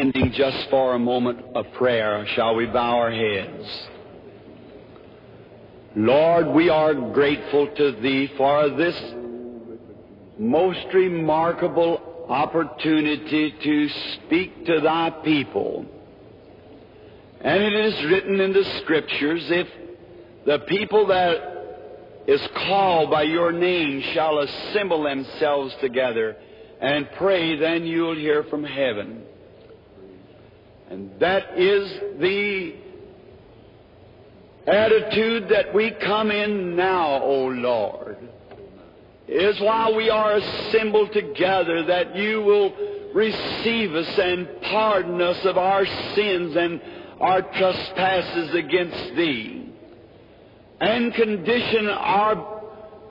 ending just for a moment of prayer, shall we bow our heads? Lord, we are grateful to Thee for this most remarkable opportunity to speak to Thy people. And it is written in the Scriptures, if the people that is called by Your name shall assemble themselves together and pray, then you'll hear from heaven. And that is the attitude that we come in now, O Lord. Is while we are assembled together that you will receive us and pardon us of our sins and our trespasses against Thee. And condition our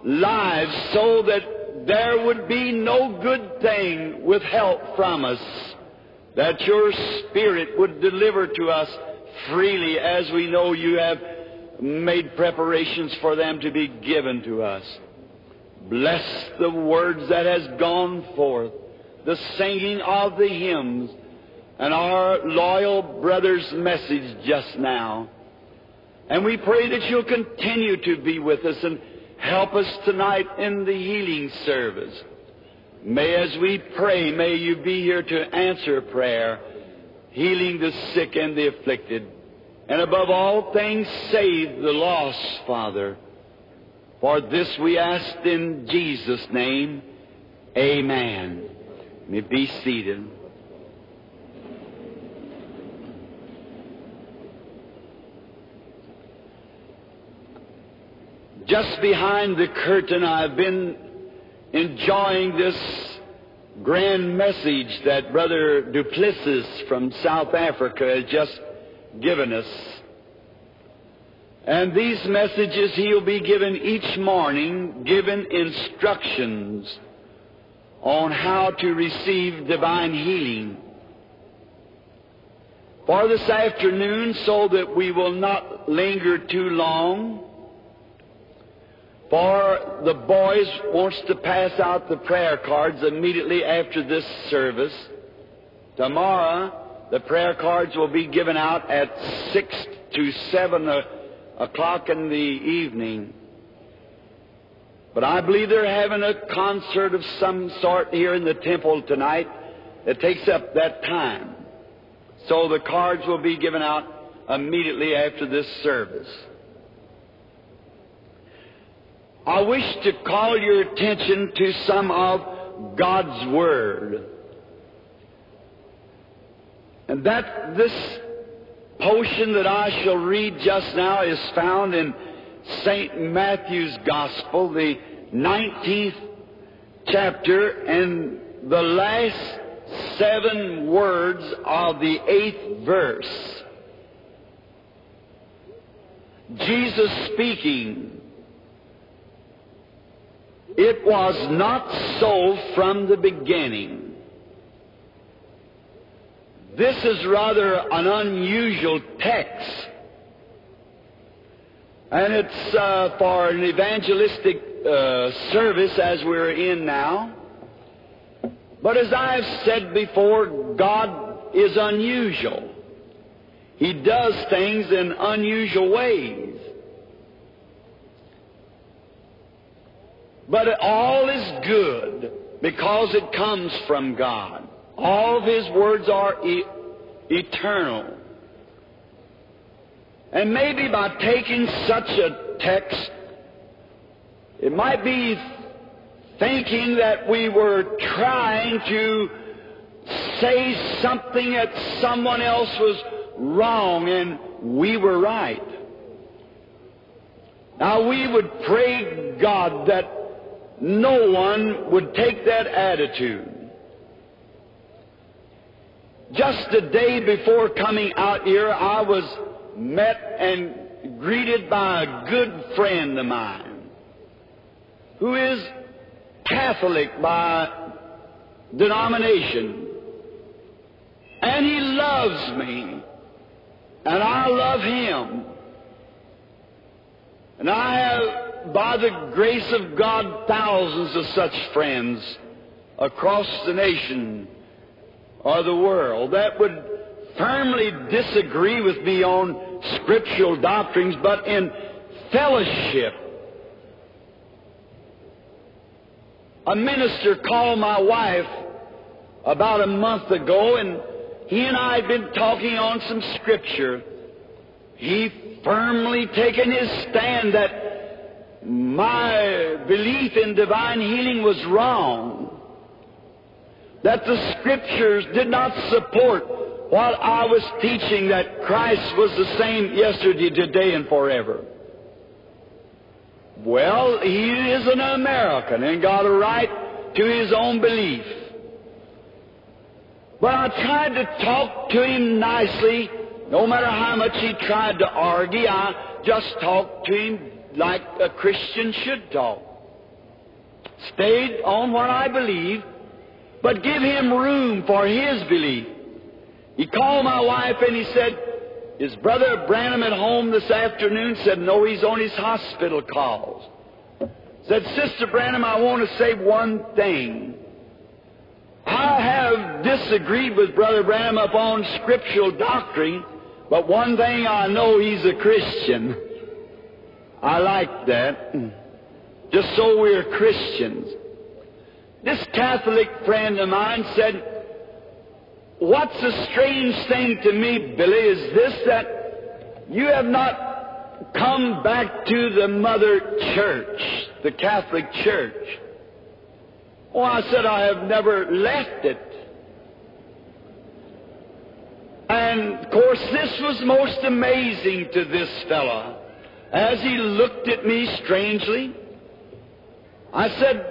lives so that there would be no good thing withheld from us that your Spirit would deliver to us freely as we know you have made preparations for them to be given to us. Bless the words that has gone forth, the singing of the hymns, and our loyal brother's message just now. And we pray that you'll continue to be with us and help us tonight in the healing service. May, as we pray, may you be here to answer prayer, healing the sick and the afflicted, and above all things, save the lost, Father. For this we ask in Jesus' name. Amen. May be seated. Just behind the curtain, I've been enjoying this grand message that Brother du Plessis from South Africa has just given us. And these messages he'll be given each morning, given instructions on how to receive divine healing. For this afternoon, so that we will not linger too long, for the boys wants to pass out the prayer cards immediately after this service. Tomorrow, the prayer cards will be given out at 6 to 7 o'clock in the evening. But I believe they're having a concert of some sort here in the temple tonight that takes up that time. So the cards will be given out immediately after this service. I wish to call your attention to some of God's Word. And that this portion that I shall read just now is found in St. Matthew's Gospel, the 19th chapter, and the last seven words of the eighth verse. Jesus speaking, it was not so from the beginning. This is rather an unusual text. And it's uh, for an evangelistic uh, service as we're in now. But as I've said before, God is unusual. He does things in unusual ways. But all is good because it comes from God. All of His words are e- eternal. And maybe by taking such a text, it might be thinking that we were trying to say something that someone else was wrong and we were right. Now we would pray God that no one would take that attitude. Just the day before coming out here, I was met and greeted by a good friend of mine who is Catholic by denomination. And he loves me. And I love him. And I have, by the grace of God, thousands of such friends across the nation. or the world that would firmly disagree with me on scriptural doctrines, but in fellowship. A minister called my wife about a month ago, and he and I had been talking on some scripture. He firmly taken his stand that my belief in divine healing was wrong. That the scriptures did not support what I was teaching that Christ was the same yesterday, today, and forever. Well, he is an American and got a right to his own belief. But I tried to talk to him nicely. No matter how much he tried to argue, I just talked to him like a Christian should talk. Stayed on what I believe, but give him room for his belief. He called my wife and he said, Is Brother Branham at home this afternoon? Said, No, he's on his hospital calls. Said, Sister Branham, I want to say one thing. I have disagreed with Brother Branham upon scriptural doctrine, but one thing I know he's a Christian. I like that. Just so we're Christians. This Catholic friend of mine said, What's a strange thing to me, Billy, is this that you have not come back to the Mother Church, the Catholic Church. Oh, I said, I have never left it. And of course, this was most amazing to this fellow. As he looked at me strangely, I said,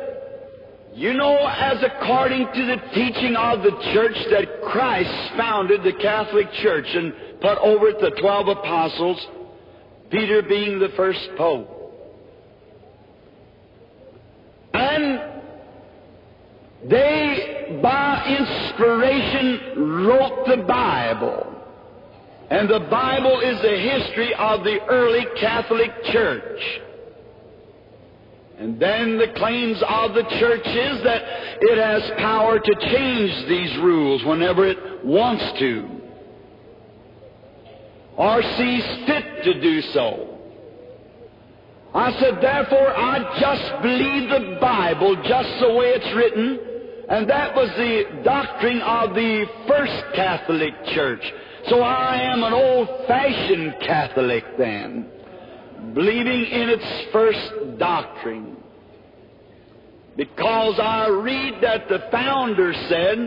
you know, as according to the teaching of the church that Christ founded the Catholic Church and put over it the twelve apostles, Peter being the first pope. And they, by inspiration, wrote the Bible. And the Bible is the history of the early Catholic Church. And then the claims of the church is that it has power to change these rules whenever it wants to, or sees fit to do so. I said, therefore, I just believe the Bible just the way it's written, and that was the doctrine of the first Catholic Church. So I am an old-fashioned Catholic then believing in its first doctrine. Because I read that the founder said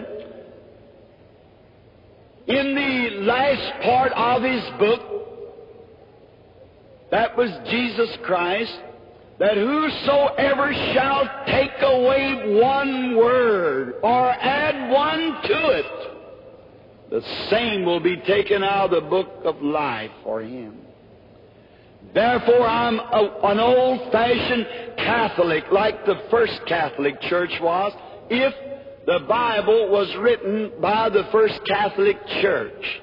in the last part of his book, that was Jesus Christ, that whosoever shall take away one word or add one to it, the same will be taken out of the book of life for him. Therefore, I'm a, an old fashioned Catholic, like the first Catholic Church was, if the Bible was written by the first Catholic Church.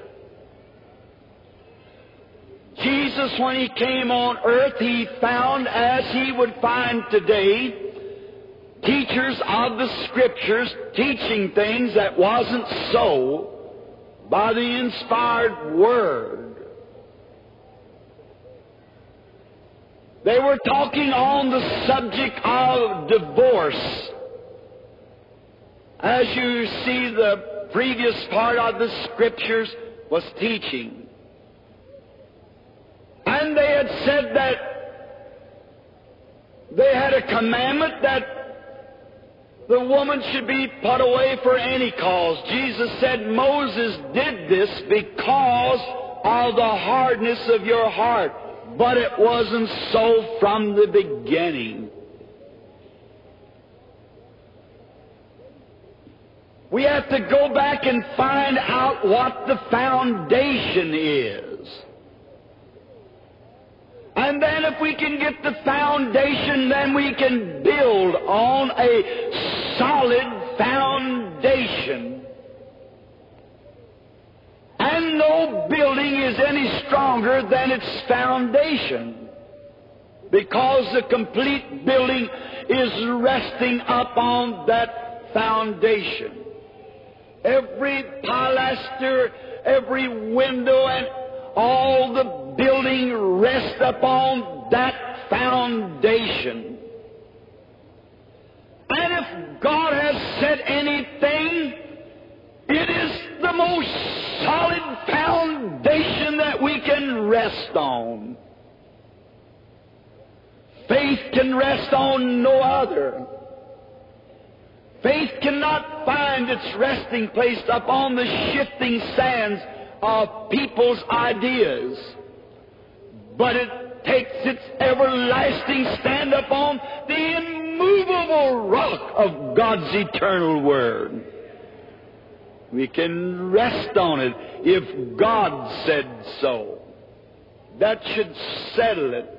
Jesus, when He came on earth, He found, as He would find today, teachers of the Scriptures teaching things that wasn't so by the inspired Word. They were talking on the subject of divorce. As you see, the previous part of the Scriptures was teaching. And they had said that they had a commandment that the woman should be put away for any cause. Jesus said Moses did this because of the hardness of your heart. But it wasn't so from the beginning. We have to go back and find out what the foundation is. And then if we can get the foundation, then we can build on a solid foundation. And no building is any stronger than its foundation. Because the complete building is resting upon that foundation. every pilaster, every window, and all the building rests upon that foundation. God has said anything, it is the most solid foundation that we can rest on. Faith can rest on no other. Faith cannot find its resting place upon the shifting sands of people's ideas, but it takes its everlasting stand upon the immovable rock of God's eternal Word. We can rest on it if God said so. That should settle it.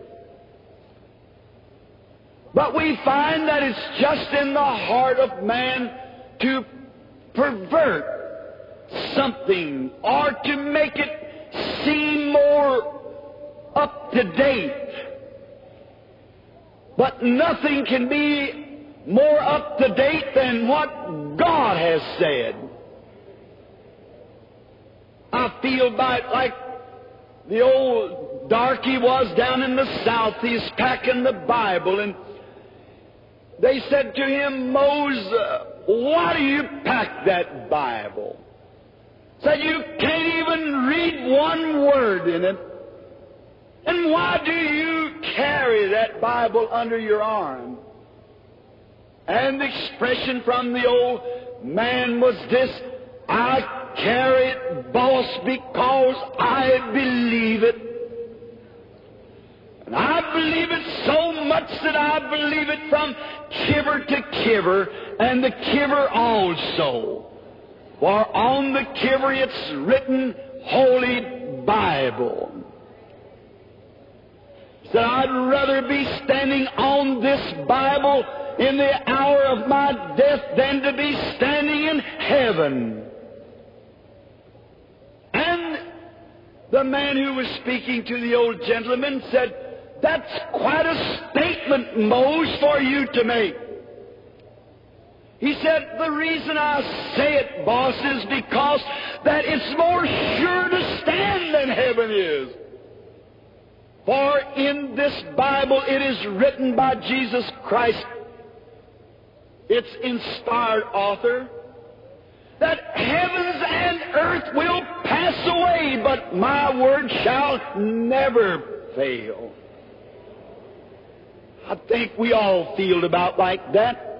But we find that it's just in the heart of man to pervert something or to make it seem more up to date. But nothing can be more up to date than what God has said. I feel by, like the old darky was down in the south. He's packing the Bible and they said to him, Moses, why do you pack that Bible? Said you can't even read one word in it. And why do you carry that Bible under your arm? And the expression from the old man was this, I carry it, boss, because I believe it. And I believe it so much that I believe it from kiver to kiver, and the kiver also. For on the kiver it's written Holy Bible. Said I'd rather be standing on this Bible in the hour of my death than to be standing in heaven. And the man who was speaking to the old gentleman said, That's quite a statement, Mose, for you to make. He said, The reason I say it, boss, is because that it's more sure to stand than heaven is. For in this Bible it is written by Jesus Christ, its inspired author, that heavens and earth will pass away, but my word shall never fail. I think we all feel about like that.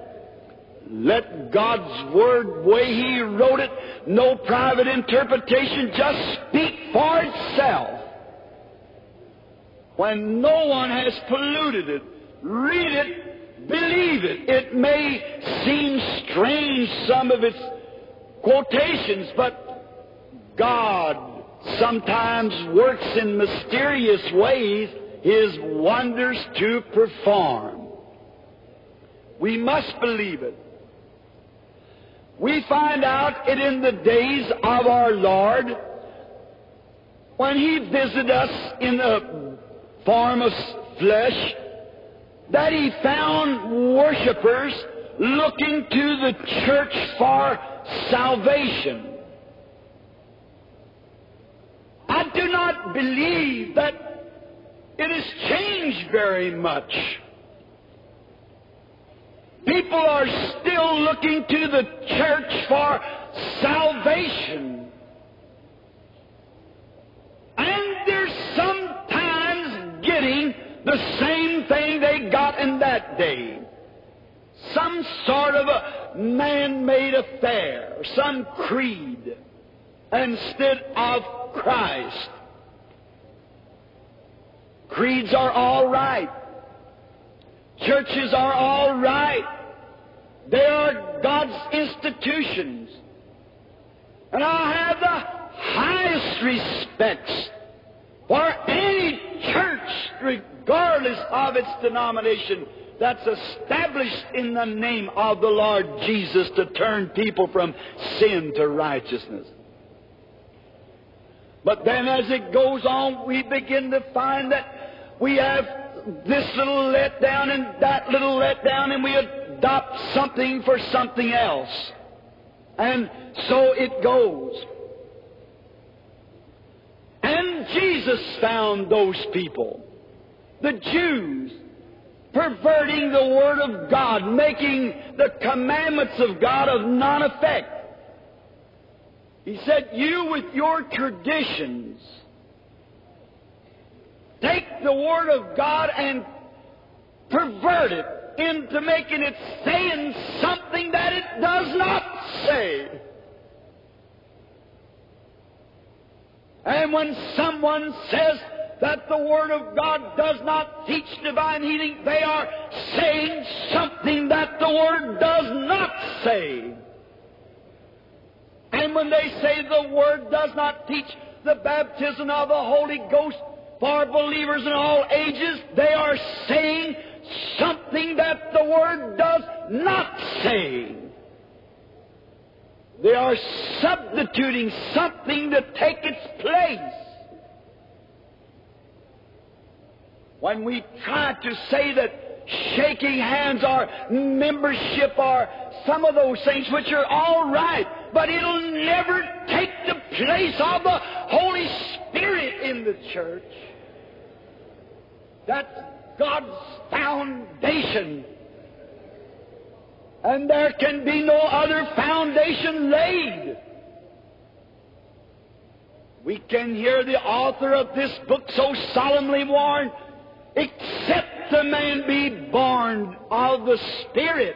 Let God's Word, way He wrote it, no private interpretation, just speak for itself. When no one has polluted it, read it, believe it. It may seem strange, some of its quotations, but God sometimes works in mysterious ways His wonders to perform. We must believe it. We find out it in the days of our Lord when He visited us in the form of flesh that He found worshippers looking to the church for salvation. I do not believe that it has changed very much. People are still looking to the church for salvation. The same thing they got in that day. Some sort of a man-made affair, some creed, instead of Christ. Creeds are all right. Churches are all right. They are God's institutions. And I have the highest respects for any church, regardless of its denomination, that's established in the name of the Lord Jesus to turn people from sin to righteousness. But then as it goes on, we begin to find that we have this little letdown and that little letdown, and we adopt something for something else. And so it goes. And Jesus found those people, the Jews, perverting the Word of God, making the commandments of God of non effect. He said, You with your traditions, take the Word of God and pervert it into making it saying something that it does not say. And when someone says that the Word of God does not teach divine healing, they are saying something that the Word does not say. And when they say the Word does not teach the baptism of the Holy Ghost for believers in all ages, they are saying something that the Word does not say. They are substituting something to take its place. When we try to say that shaking hands or membership or some of those things which are all right, but it'll never take the place of the Holy Spirit in the church. That's God's foundation. And there can be no other foundation laid. We can hear the author of this book so solemnly warn, except a man be born of the Spirit,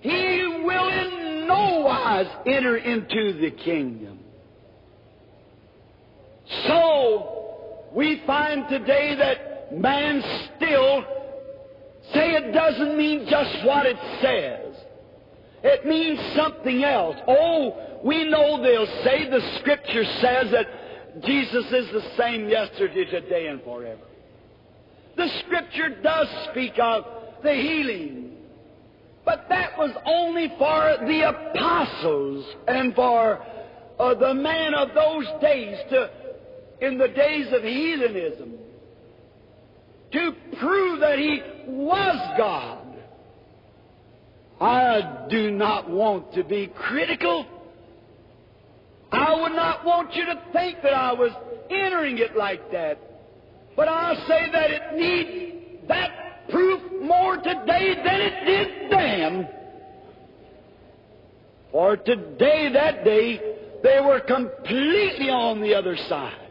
he will in no wise enter into the kingdom. So, we find today that man still say it doesn't mean just what it says. It means something else. Oh, we know they'll say the Scripture says that Jesus is the same yesterday, today, and forever. The Scripture does speak of the healing. But that was only for the apostles and for uh, the man of those days to, in the days of heathenism to prove that he was God. I do not want to be critical. I would not want you to think that I was entering it like that. But I say that it needs that proof more today than it did then. For today, that day, they were completely on the other side.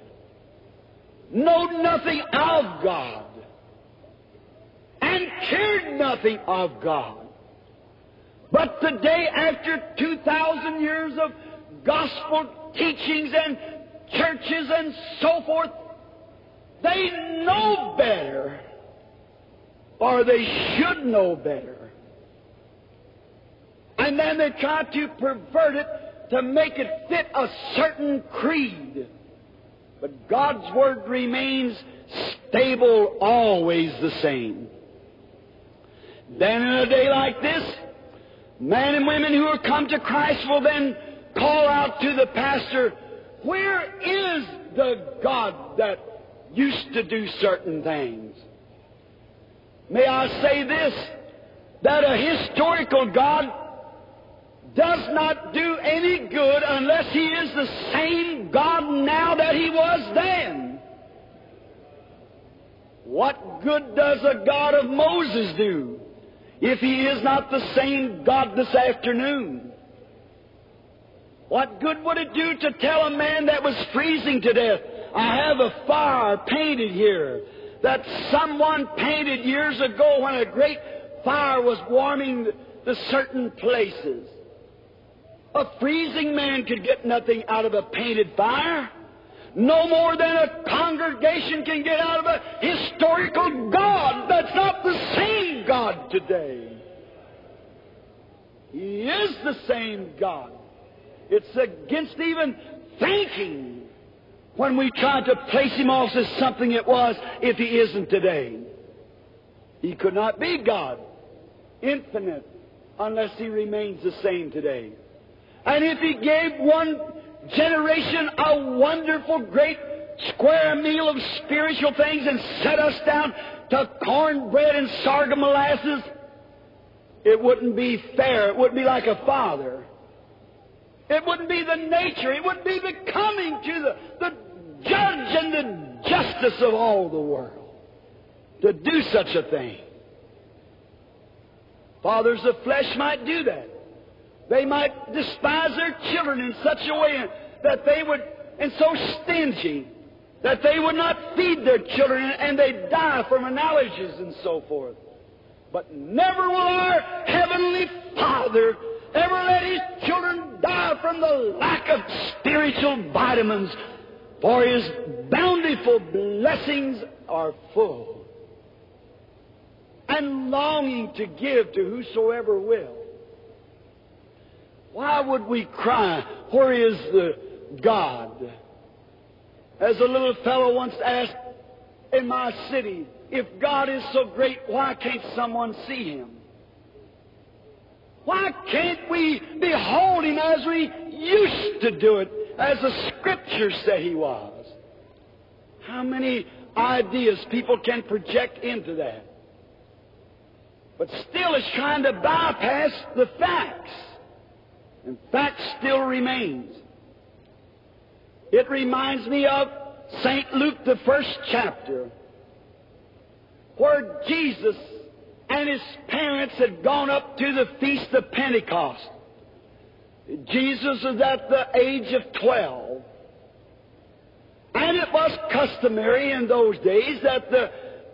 Know nothing of God and cared nothing of God. But today, after 2,000 years of gospel teachings and churches and so forth, they know better, or they should know better. And then they try to pervert it to make it fit a certain creed. But God's Word remains stable, always the same. Then in a day like this, men and women who have come to Christ will then call out to the pastor, Where is the God that used to do certain things? May I say this, that a historical God does not do any good unless He is the same God now that He was then. What good does a God of Moses do? if He is not the same God this afternoon? What good would it do to tell a man that was freezing to death, I have a fire painted here, that someone painted years ago when a great fire was warming the certain places? A freezing man could get nothing out of a painted fire. No more than a congregation can get out of a historical God that's not the same God today. He is the same God. It's against even thinking when we tried to place him off as something it was if he isn't today. He could not be God, infinite, unless he remains the same today. And if he gave one generation a wonderful, great square meal of spiritual things and set us down to cornbread and sorghum molasses, it wouldn't be fair. It wouldn't be like a father. It wouldn't be the nature. It wouldn't be the coming to the, the judge and the justice of all the world to do such a thing. Fathers of flesh might do that. They might despise their children in such a way that they would, and so stingy, that they would not feed their children and they die from allergies and so forth. But never will our Heavenly Father ever let His children die from the lack of spiritual vitamins, for His bountiful blessings are full and longing to give to whosoever will. Why would we cry, Where is the God? As a little fellow once asked in my city, if God is so great, why can't someone see Him? Why can't we behold Him as we used to do it, as the Scriptures say He was? How many ideas people can project into that? But still it's trying to bypass the facts. And fact still remains. It reminds me of St. Luke, the first chapter, where Jesus and his parents had gone up to the Feast of Pentecost. Jesus was at the age of 12. And it was customary in those days that the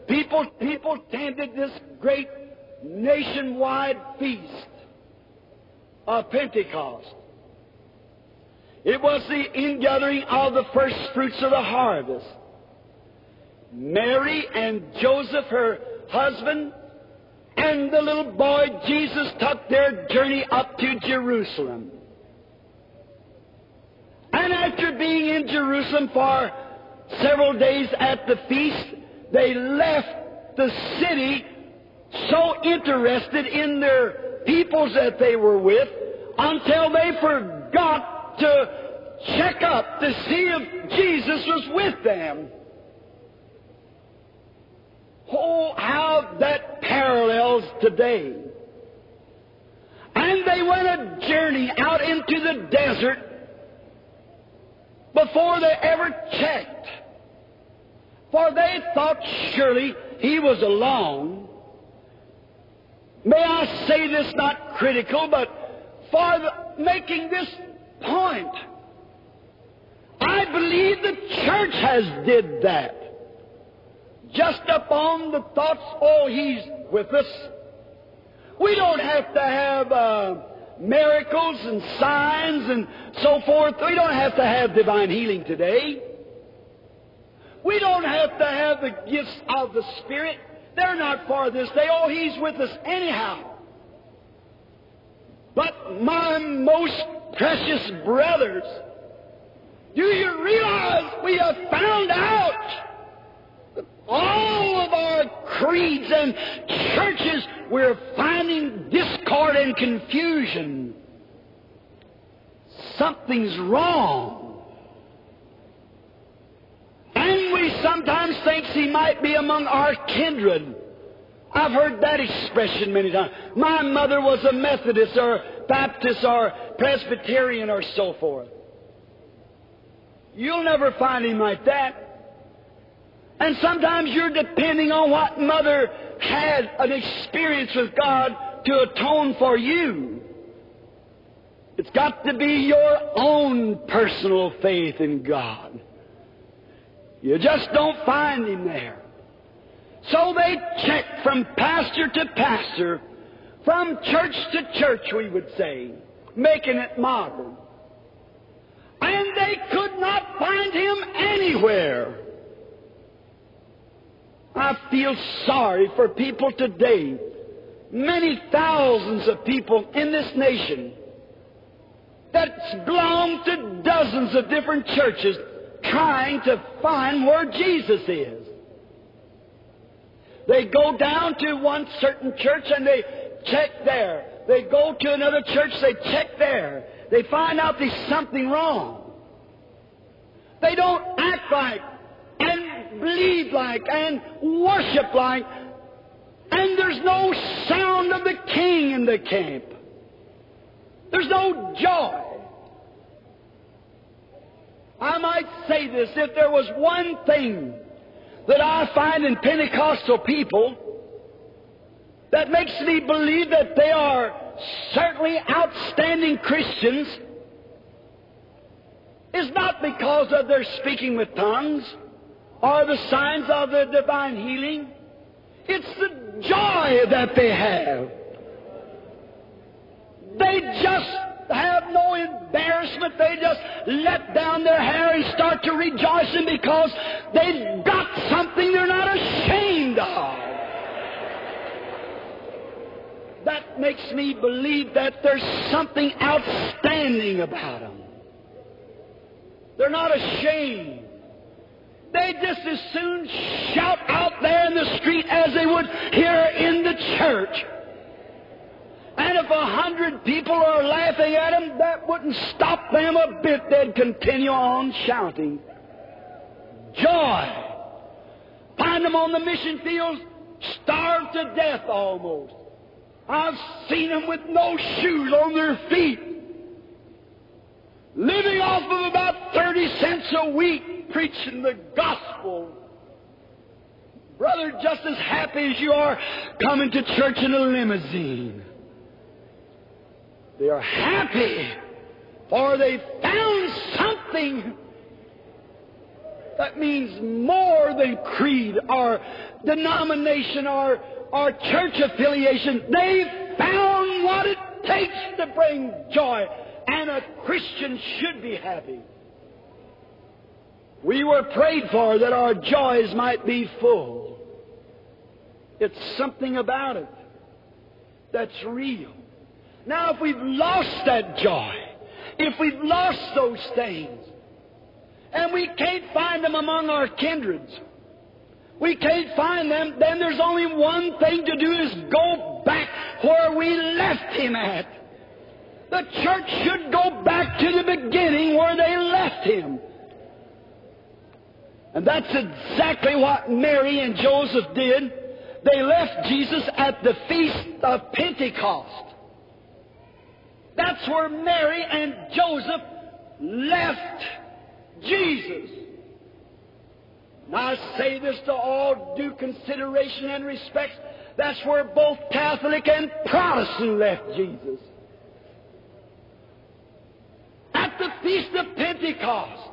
people, people attended this great nationwide feast of Pentecost. It was the ingathering of the first fruits of the harvest. Mary and Joseph, her husband, and the little boy Jesus took their journey up to Jerusalem. And after being in Jerusalem for several days at the feast, they left the city so interested in their peoples that they were with until they forgot to check up to see if Jesus was with them. Oh, how that parallels today. And they went a journey out into the desert before they ever checked. For they thought surely he was alone. May I say this not critical, but for the, making this point. I believe the church has did that. Just upon the thoughts, oh, he's with us. We don't have to have uh, miracles and signs and so forth. We don't have to have divine healing today. We don't have to have the gifts of the Spirit. They're not for this day. Oh, He's with us anyhow. But my most precious brothers, do you realize we have found out all of our creeds and churches, we're finding discord and confusion. Something's wrong. And we sometimes think he might be among our kindred. I've heard that expression many times. My mother was a Methodist or Baptist or Presbyterian or so forth. You'll never find him like that. And sometimes you're depending on what mother had an experience with God to atone for you. It's got to be your own personal faith in God. You just don't find him there. So they checked from pastor to pastor, from church to church, we would say, making it modern. And they could not find him anywhere. I feel sorry for people today, many thousands of people in this nation that belong to dozens of different churches trying to find where Jesus is. They go down to one certain church and they check there. They go to another church, they check there. They find out there's something wrong. They don't act like believe like and worship like, and there's no sound of the king in the camp. There's no joy. I might say this, if there was one thing that I find in Pentecostal people that makes me believe that they are certainly outstanding Christians, is not because of their speaking with tongues or the signs of the divine healing. It's the joy that they have. They just have no embarrassment. They just let down their hair and start to rejoicing because they've got something they're not ashamed of. That makes me believe that there's something outstanding about them. They're not ashamed. They just as soon shout out there in the street as they would here in the church. And if a hundred people are laughing at them, that wouldn't stop them a bit. They'd continue on shouting. Joy. Find them on the mission fields, starved to death almost. I've seen them with no shoes on their feet, living off of about 30 cents a week, preaching the gospel. Brother, just as happy as you are coming to church in a limousine. They are happy, for they found something that means more than creed or denomination or, or church affiliation. They found what it takes to bring joy, and a Christian should be happy. We were prayed for that our joys might be full. It's something about it that's real. Now, if we've lost that joy, if we've lost those things, and we can't find them among our kindreds, we can't find them, then there's only one thing to do is go back where we left him at. The church should go back to the beginning where they left him. And that's exactly what Mary and Joseph did. They left Jesus at the feast of Pentecost. That's where Mary and Joseph left Jesus. Now I say this to all due consideration and respect. That's where both Catholic and Protestant left Jesus. At the Feast of Pentecost.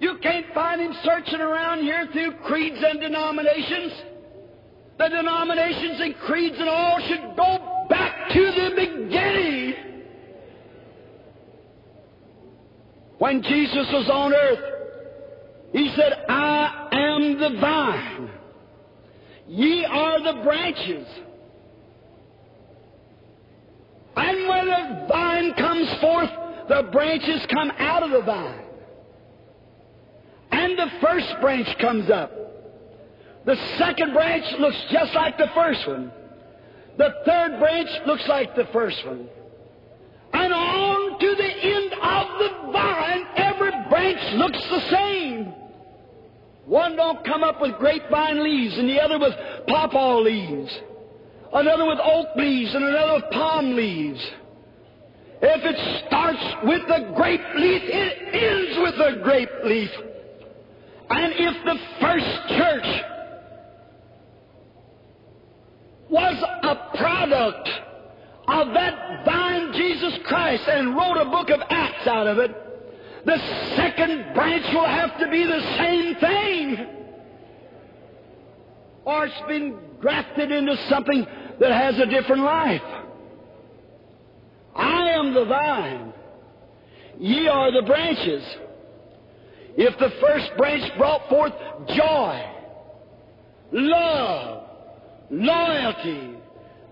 You can't find him searching around here through creeds and denominations. The denominations and creeds and all should go back to the beginning. When Jesus was on earth, he said, I am the vine. Ye are the branches. And when the vine comes forth, the branches come out of the vine. And the first branch comes up. The second branch looks just like the first one. The third branch looks like the first one. And on to the end of the vine, every branch looks the same. One don't come up with grapevine leaves, and the other with pawpaw leaves. Another with oak leaves, and another with palm leaves. If it starts with the grape leaf, it ends with the grape leaf. And if the first church was a product of that vine Jesus Christ and wrote a book of Acts out of it, the second branch will have to be the same thing. Or it's been grafted into something that has a different life. I am the vine. Ye are the branches. If the first branch brought forth joy, love, loyalty,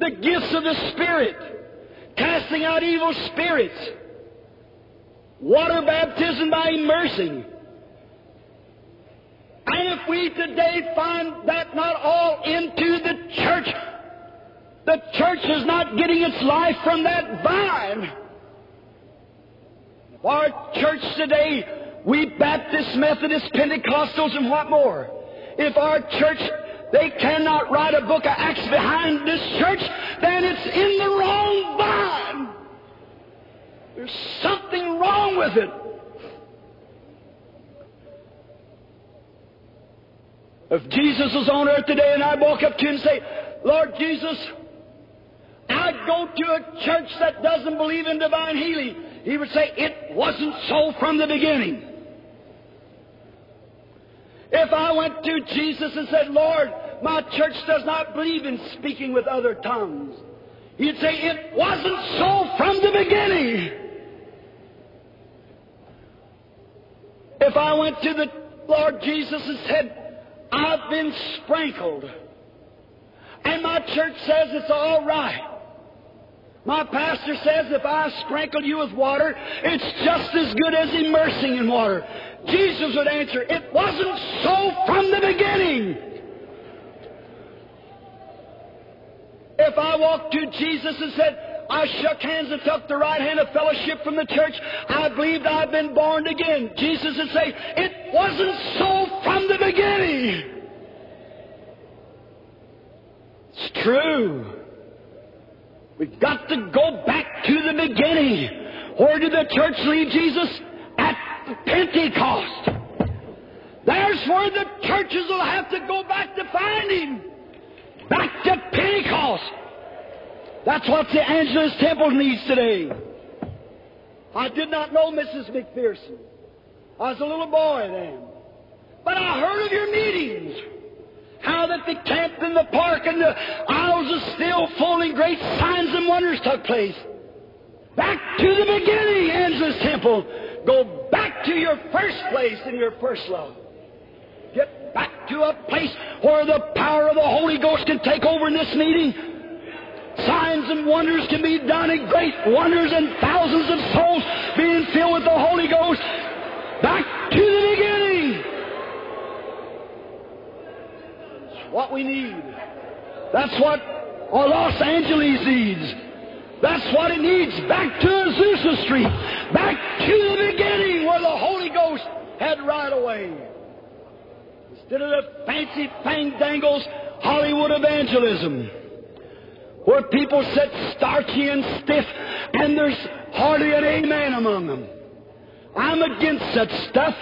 the gifts of the Spirit, casting out evil spirits, water baptism by immersing. And if we today find that not all into the church, the church is not getting its life from that vine. Our church today, we Baptists, Methodists, Pentecostals, and what more. If our church, they cannot write a book of Acts behind this church, then it's in the wrong vine. There's something wrong with it. If Jesus was on earth today and I walk up to him and say, Lord Jesus, I go to a church that doesn't believe in divine healing, he would say, It wasn't so from the beginning. If I went to Jesus and said, Lord, my church does not believe in speaking with other tongues, he'd say, It wasn't so from the beginning. If I went to the Lord Jesus and said, I've been sprinkled, and my church says it's all right. My pastor says if I sprinkle you with water, it's just as good as immersing in water. Jesus would answer, It wasn't so from the beginning. If I walked to Jesus and said, I shook hands and took the right hand of fellowship from the church, I believed I'd been born again. Jesus would say, It wasn't so from the beginning. It's true. We've got to go back to the beginning. Where did the church leave Jesus? At Pentecost. There's where the churches will have to go back to find Him. Back to Pentecost. That's what the Angelus Temple needs today. I did not know Mrs. McPherson. I was a little boy then. But I heard of your meetings. How that the camp in the park and the aisles are still full and great signs and wonders took place. Back to the beginning, Angelus Temple. Go back to your first place and your first love. Get back to a place where the power of the Holy Ghost can take over in this meeting. Signs and wonders can be done, and great wonders, and thousands of souls being filled with the Holy Ghost. Back to the beginning. That's what we need. That's what our Los Angeles needs. That's what it needs. Back to Azusa Street. Back to the beginning where the Holy Ghost had right away. Instead of the fancy fangdangles Hollywood evangelism, where people sit starchy and stiff and there's hardly an amen among them. I'm against such stuff.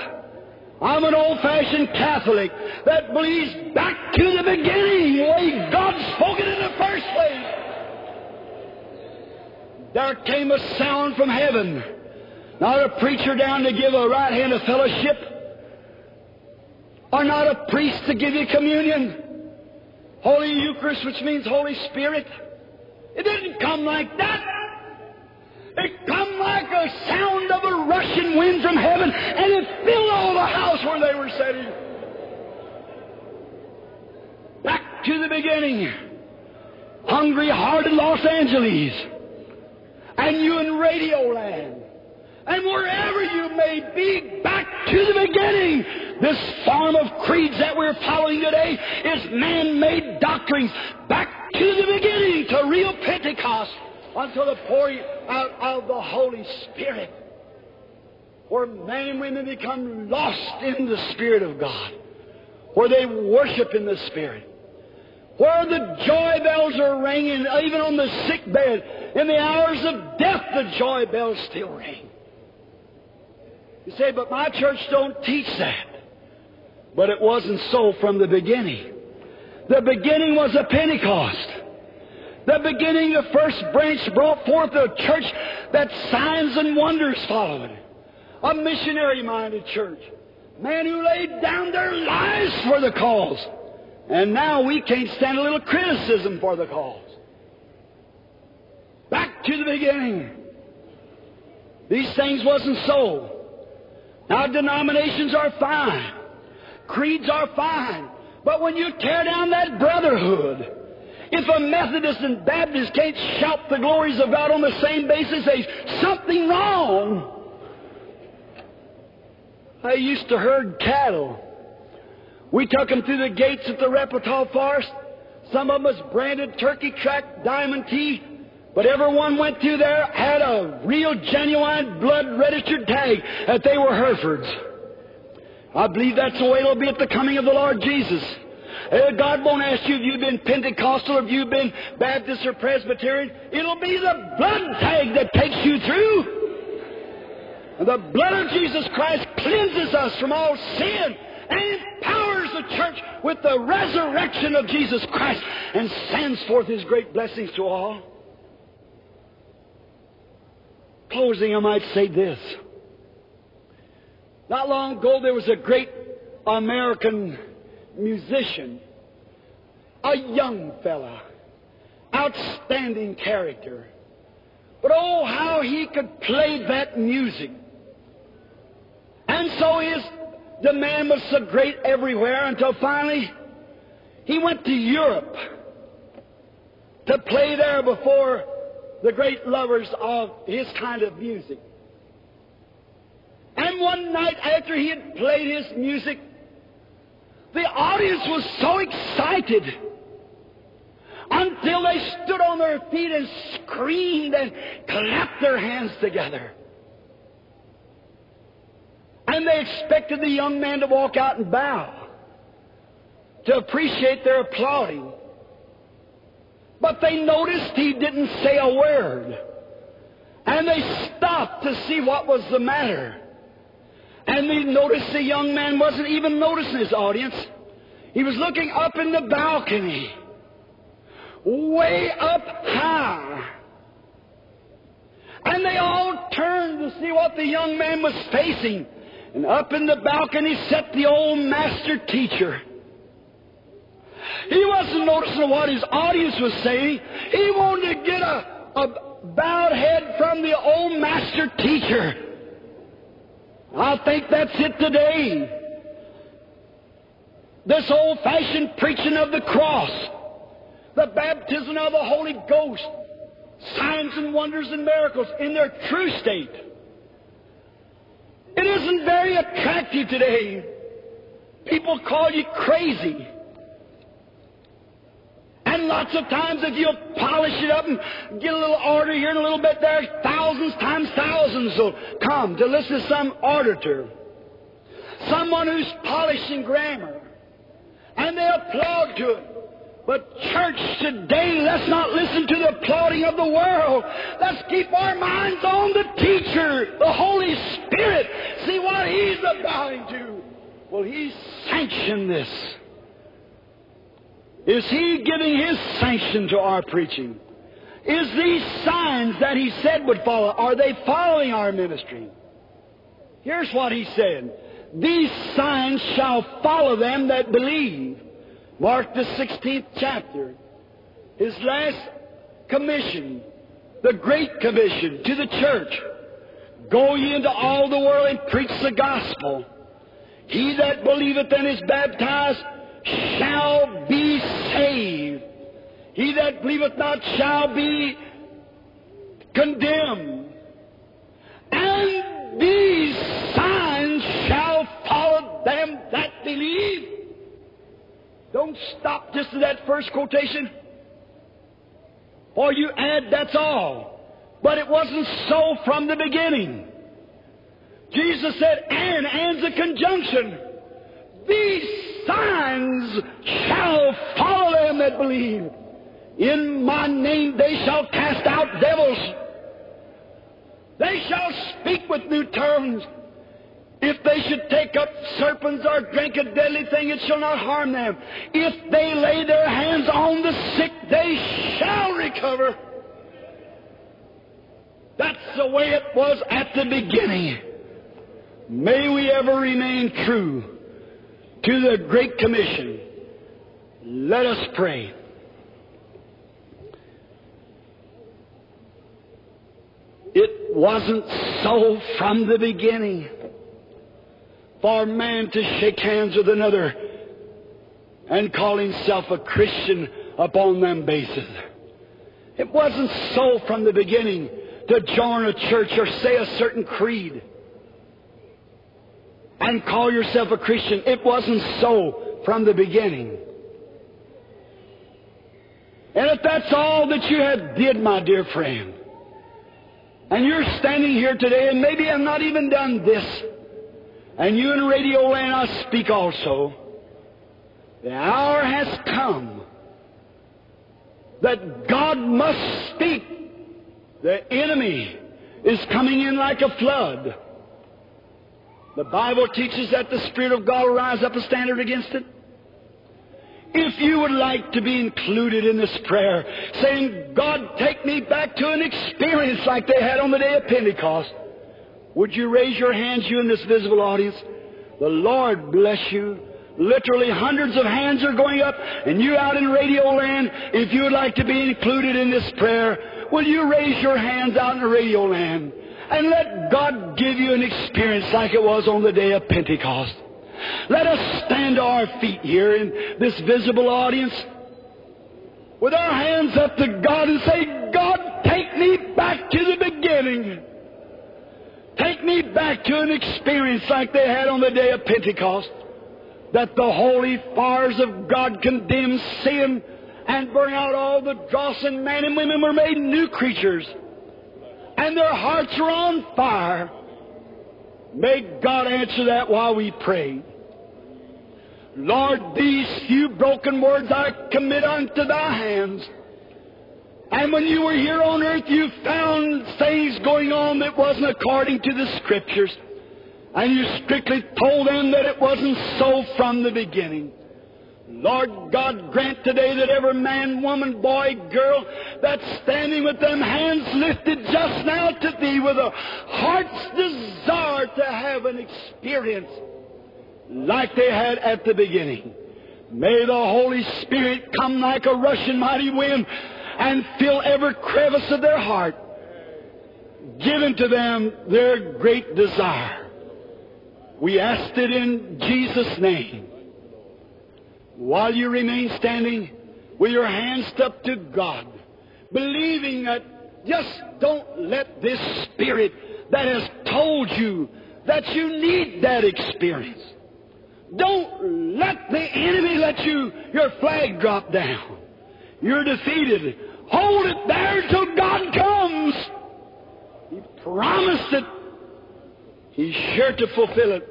I'm an old-fashioned Catholic that believes back to the beginning, the way God spoke it in the first place. There came a sound from heaven. Not a preacher down to give a right hand of fellowship, or not a priest to give you communion. Holy Eucharist, which means Holy Spirit. It didn't come like that. It come like a sound of a rushing wind from heaven, and it filled all the house where they were sitting. Back to the beginning. Hungry hearted Los Angeles. And you in Radio Land. And wherever you may be, back to the beginning. This form of creeds that we're following today is man-made doctrines. Back to the beginning, to real Pentecost, until the pouring out of the Holy Spirit. Where men and women become lost in the Spirit of God. Where they worship in the Spirit. Where the joy bells are ringing, even on the sick bed. In the hours of death, the joy bells still ring. You say, but my church don't teach that. But it wasn't so from the beginning. The beginning was a Pentecost. The beginning, the first branch brought forth a church that signs and wonders followed. A missionary minded church. Men who laid down their lives for the cause. And now we can't stand a little criticism for the cause. Back to the beginning. These things wasn't so. Now denominations are fine. Creeds are fine. But when you tear down that brotherhood, if a Methodist and Baptist can't shout the glories of God on the same basis, there's something wrong. I used to herd cattle. We took them through the gates at the Arapaho Forest. Some of them was branded turkey track diamond teeth. But everyone went through there had a real genuine blood registered tag that they were Herefords. I believe that's the way it'll be at the coming of the Lord Jesus. God won't ask you if you've been Pentecostal or if you've been Baptist or Presbyterian. It'll be the blood tag that takes you through. And the blood of Jesus Christ cleanses us from all sin and empowers the church with the resurrection of Jesus Christ and sends forth His great blessings to all. Closing, I might say this. Not long ago, there was a great American musician, a young fella, outstanding character. But oh, how he could play that music. And so his demand was so great everywhere until finally he went to Europe to play there before the great lovers of his kind of music. And one night after he had played his music, the audience was so excited until they stood on their feet and screamed and clapped their hands together. And they expected the young man to walk out and bow to appreciate their applauding. But they noticed he didn't say a word. And they stopped to see what was the matter. And they noticed the young man wasn't even noticing his audience. He was looking up in the balcony, way up high. And they all turned to see what the young man was facing. And up in the balcony sat the old master teacher. He wasn't noticing what his audience was saying. He wanted to get a, a bowed head from the old master teacher. I think that's it today. This old fashioned preaching of the cross, the baptism of the Holy Ghost, signs and wonders and miracles in their true state. It isn't very attractive today. People call you crazy. And lots of times, if you'll polish it up and get a little order here and a little bit there, thousands times thousands will come to listen to some auditor. Someone who's polishing grammar. And they applaud to it. But church today, let's not listen to the applauding of the world. Let's keep our minds on the teacher, the Holy Spirit. See what He's about to. Will He sanction this? Is He giving His sanction to our preaching? Is these signs that He said would follow, are they following our ministry? Here's what He said. These signs shall follow them that believe. Mark the 16th chapter. His last commission, the Great Commission to the church. Go ye into all the world and preach the gospel. He that believeth and is baptized shall be saved. He that believeth not shall be condemned. And these signs shall follow them that believe. Don't stop just to that first quotation. Or you add, that's all. But it wasn't so from the beginning. Jesus said, and, and's a conjunction. These signs shall follow them that believe. In my name they shall cast out devils. They shall speak with new tongues. If they should take up serpents or drink a deadly thing, it shall not harm them. If they lay their hands on the sick, they shall recover. That's the way it was at the beginning. May we ever remain true to the Great Commission. Let us pray. It wasn't so from the beginning for man to shake hands with another and call himself a Christian upon them basis. It wasn't so from the beginning to join a church or say a certain creed and call yourself a Christian. It wasn't so from the beginning. And if that's all that you have did, my dear friend, and you're standing here today and maybe I've not even done this, and you in radio land I speak also, the hour has come that God must speak. The enemy is coming in like a flood. The Bible teaches that the Spirit of God will rise up a standard against it. If you would like to be included in this prayer, saying, God, take me back to an experience like they had on the day of Pentecost, would you raise your hands, you in this visible audience? The Lord bless you. Literally hundreds of hands are going up, and you out in radio land, if you would like to be included in this prayer, will you raise your hands out in radio land? And let God give you an experience like it was on the day of Pentecost. Let us stand to our feet here in this visible audience with our hands up to God and say, God, take me back to the beginning. Take me back to an experience like they had on the day of Pentecost. That the holy fires of God condemn sin and burn out all the dross and men and women were made new creatures. And their hearts are on fire. May God answer that while we pray. Lord, these few broken words I commit unto thy hands. And when you were here on earth, you found things going on that wasn't according to the Scriptures. And you strictly told them that it wasn't so from the beginning. Lord God, grant today that every man, woman, boy, girl that's standing with them hands lifted just now to thee with a heart's desire to have an experience like they had at the beginning. May the Holy Spirit come like a rushing mighty wind and fill every crevice of their heart, giving to them their great desire. We ask it in Jesus' name. While you remain standing with your hands up to God, believing that just don't let this Spirit that has told you that you need that experience. Don't let the enemy let you your flag drop down. You're defeated. Hold it there till God comes. He promised it. He's sure to fulfill it.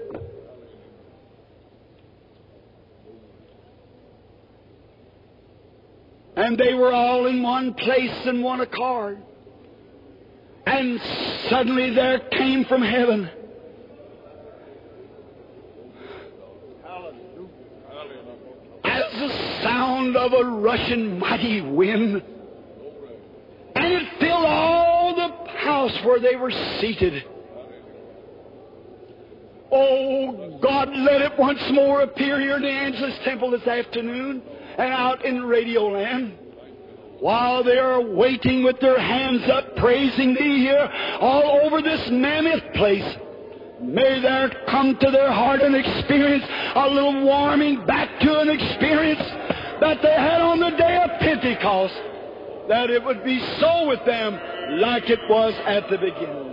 And they were all in one place in one accord. And suddenly there came from heaven as the sound of a rushing mighty wind. And it filled all the house where they were seated. Oh, God, let it once more appear here in the Angelus Temple this afternoon and out in Radio Land. While they are waiting with their hands up, praising Thee here all over this mammoth place. May there come to their heart an experience, a little warming back to an experience that they had on the day of Pentecost, that it would be so with them like it was at the beginning.